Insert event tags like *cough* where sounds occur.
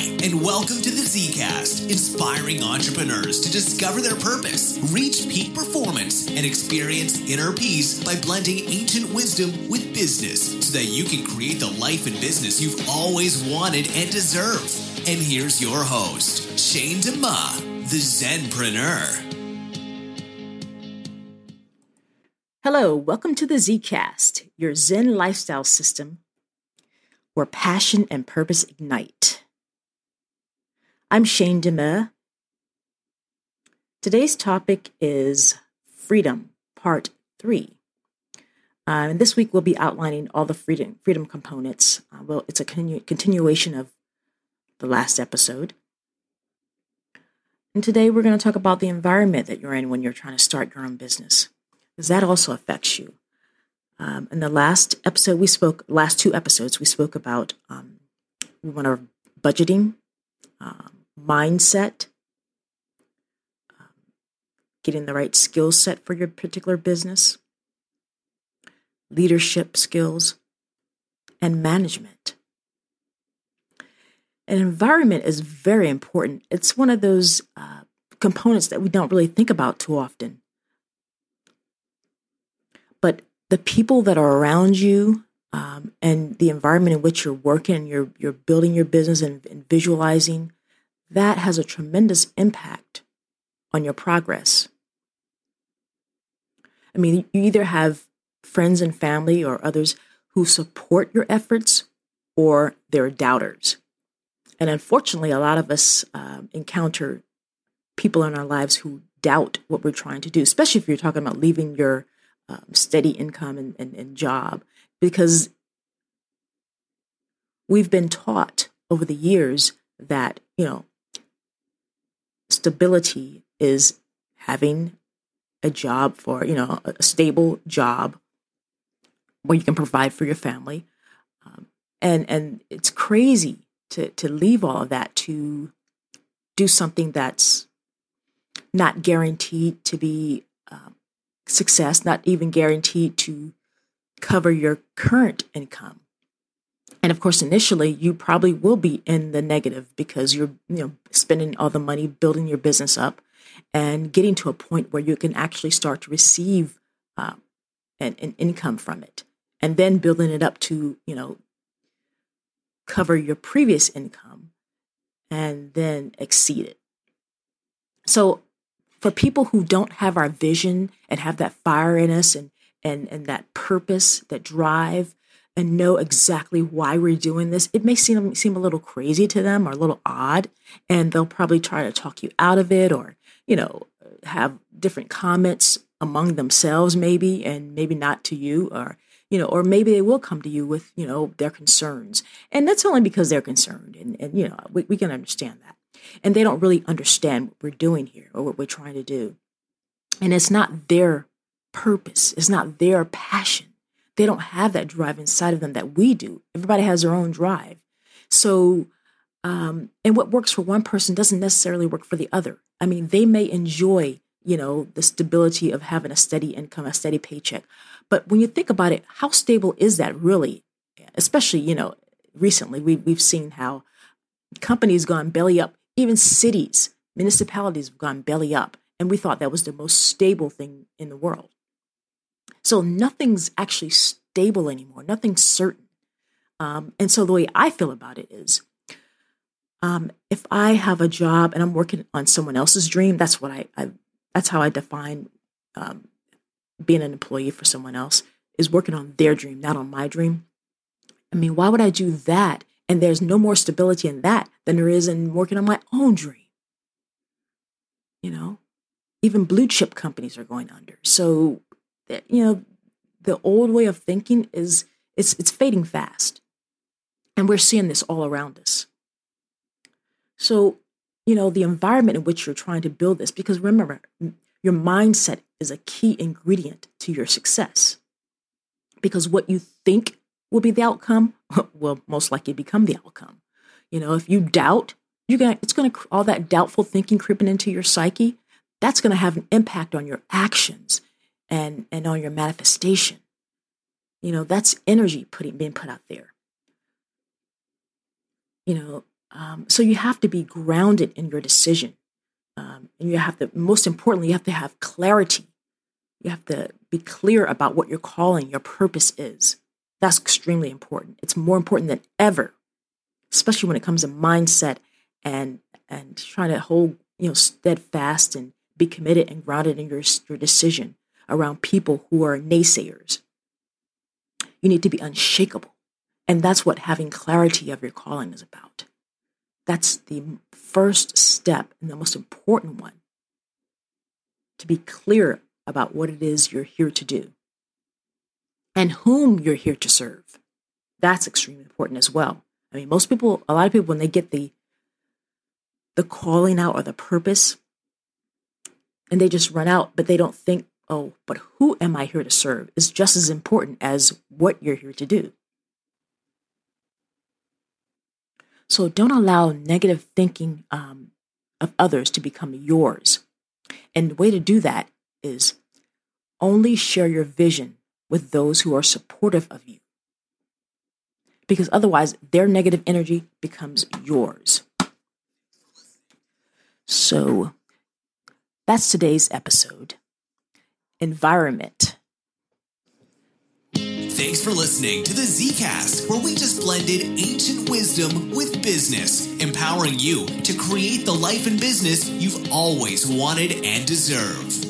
Hi, and welcome to the Zcast, inspiring entrepreneurs to discover their purpose, reach peak performance, and experience inner peace by blending ancient wisdom with business so that you can create the life and business you've always wanted and deserve. And here's your host, Shane DeMa, the Zenpreneur. Hello, welcome to the Zcast, your Zen lifestyle system where passion and purpose ignite. I'm Shane DeMer. Today's topic is freedom, part three. Uh, and this week we'll be outlining all the freedom freedom components. Uh, well, it's a continu- continuation of the last episode. And today we're going to talk about the environment that you're in when you're trying to start your own business because that also affects you. Um, in the last episode, we spoke, last two episodes, we spoke about um, we want our budgeting, um, mindset, um, getting the right skill set for your particular business, leadership skills, and management. An environment is very important. It's one of those uh, components that we don't really think about too often. But the people that are around you um, and the environment in which you're working, you're you're building your business and, and visualizing, that has a tremendous impact on your progress. I mean, you either have friends and family or others who support your efforts, or they're doubters. And unfortunately, a lot of us uh, encounter people in our lives who doubt what we're trying to do, especially if you're talking about leaving your um, steady income and, and, and job because we've been taught over the years that you know stability is having a job for you know a stable job where you can provide for your family um, and and it's crazy to to leave all of that to do something that's not guaranteed to be um, success, not even guaranteed to cover your current income. And of course, initially, you probably will be in the negative because you're, you know, spending all the money building your business up and getting to a point where you can actually start to receive uh, an, an income from it, and then building it up to, you know, cover your previous income and then exceed it. So for people who don't have our vision and have that fire in us and and and that purpose, that drive, and know exactly why we're doing this, it may seem seem a little crazy to them or a little odd, and they'll probably try to talk you out of it or you know have different comments among themselves maybe and maybe not to you or you know or maybe they will come to you with you know their concerns and that's only because they're concerned and, and you know we, we can understand that and they don't really understand what we're doing here or what we're trying to do. And it's not their purpose, it's not their passion. They don't have that drive inside of them that we do. Everybody has their own drive. So, um, and what works for one person doesn't necessarily work for the other. I mean, they may enjoy, you know, the stability of having a steady income, a steady paycheck. But when you think about it, how stable is that really? Especially, you know, recently we, we've seen how companies gone belly up even cities, municipalities have gone belly up. And we thought that was the most stable thing in the world. So nothing's actually stable anymore, nothing's certain. Um, and so the way I feel about it is um, if I have a job and I'm working on someone else's dream, that's what I, I that's how I define um, being an employee for someone else is working on their dream, not on my dream. I mean, why would I do that and there's no more stability in that than there is in working on my own dream. You know, even blue chip companies are going under. So, you know, the old way of thinking is it's it's fading fast. And we're seeing this all around us. So, you know, the environment in which you're trying to build this, because remember, your mindset is a key ingredient to your success. Because what you think will be the outcome *laughs* will most likely become the outcome. You know, if you doubt, you're gonna it's gonna all that doubtful thinking creeping into your psyche. That's gonna have an impact on your actions and and on your manifestation. You know, that's energy putting being put out there. You know, Um, so you have to be grounded in your decision. Um, and you have to, most importantly, you have to have clarity. You have to be clear about what your calling, your purpose is. That's extremely important. It's more important than ever, especially when it comes to mindset and and trying to hold you know steadfast and be committed and grounded in your your decision around people who are naysayers. You need to be unshakable. And that's what having clarity of your calling is about. That's the first step and the most important one to be clear about what it is you're here to do and whom you're here to serve. That's extremely important as well. I mean, most people, a lot of people, when they get the the calling out or the purpose, and they just run out, but they don't think, oh, but who am I here to serve? is just as important as what you're here to do. So don't allow negative thinking um, of others to become yours. And the way to do that is only share your vision with those who are supportive of you. Because otherwise, their negative energy becomes yours. So that's today's episode Environment. Thanks for listening to the Zcast, where we just blended ancient wisdom with business, empowering you to create the life and business you've always wanted and deserve.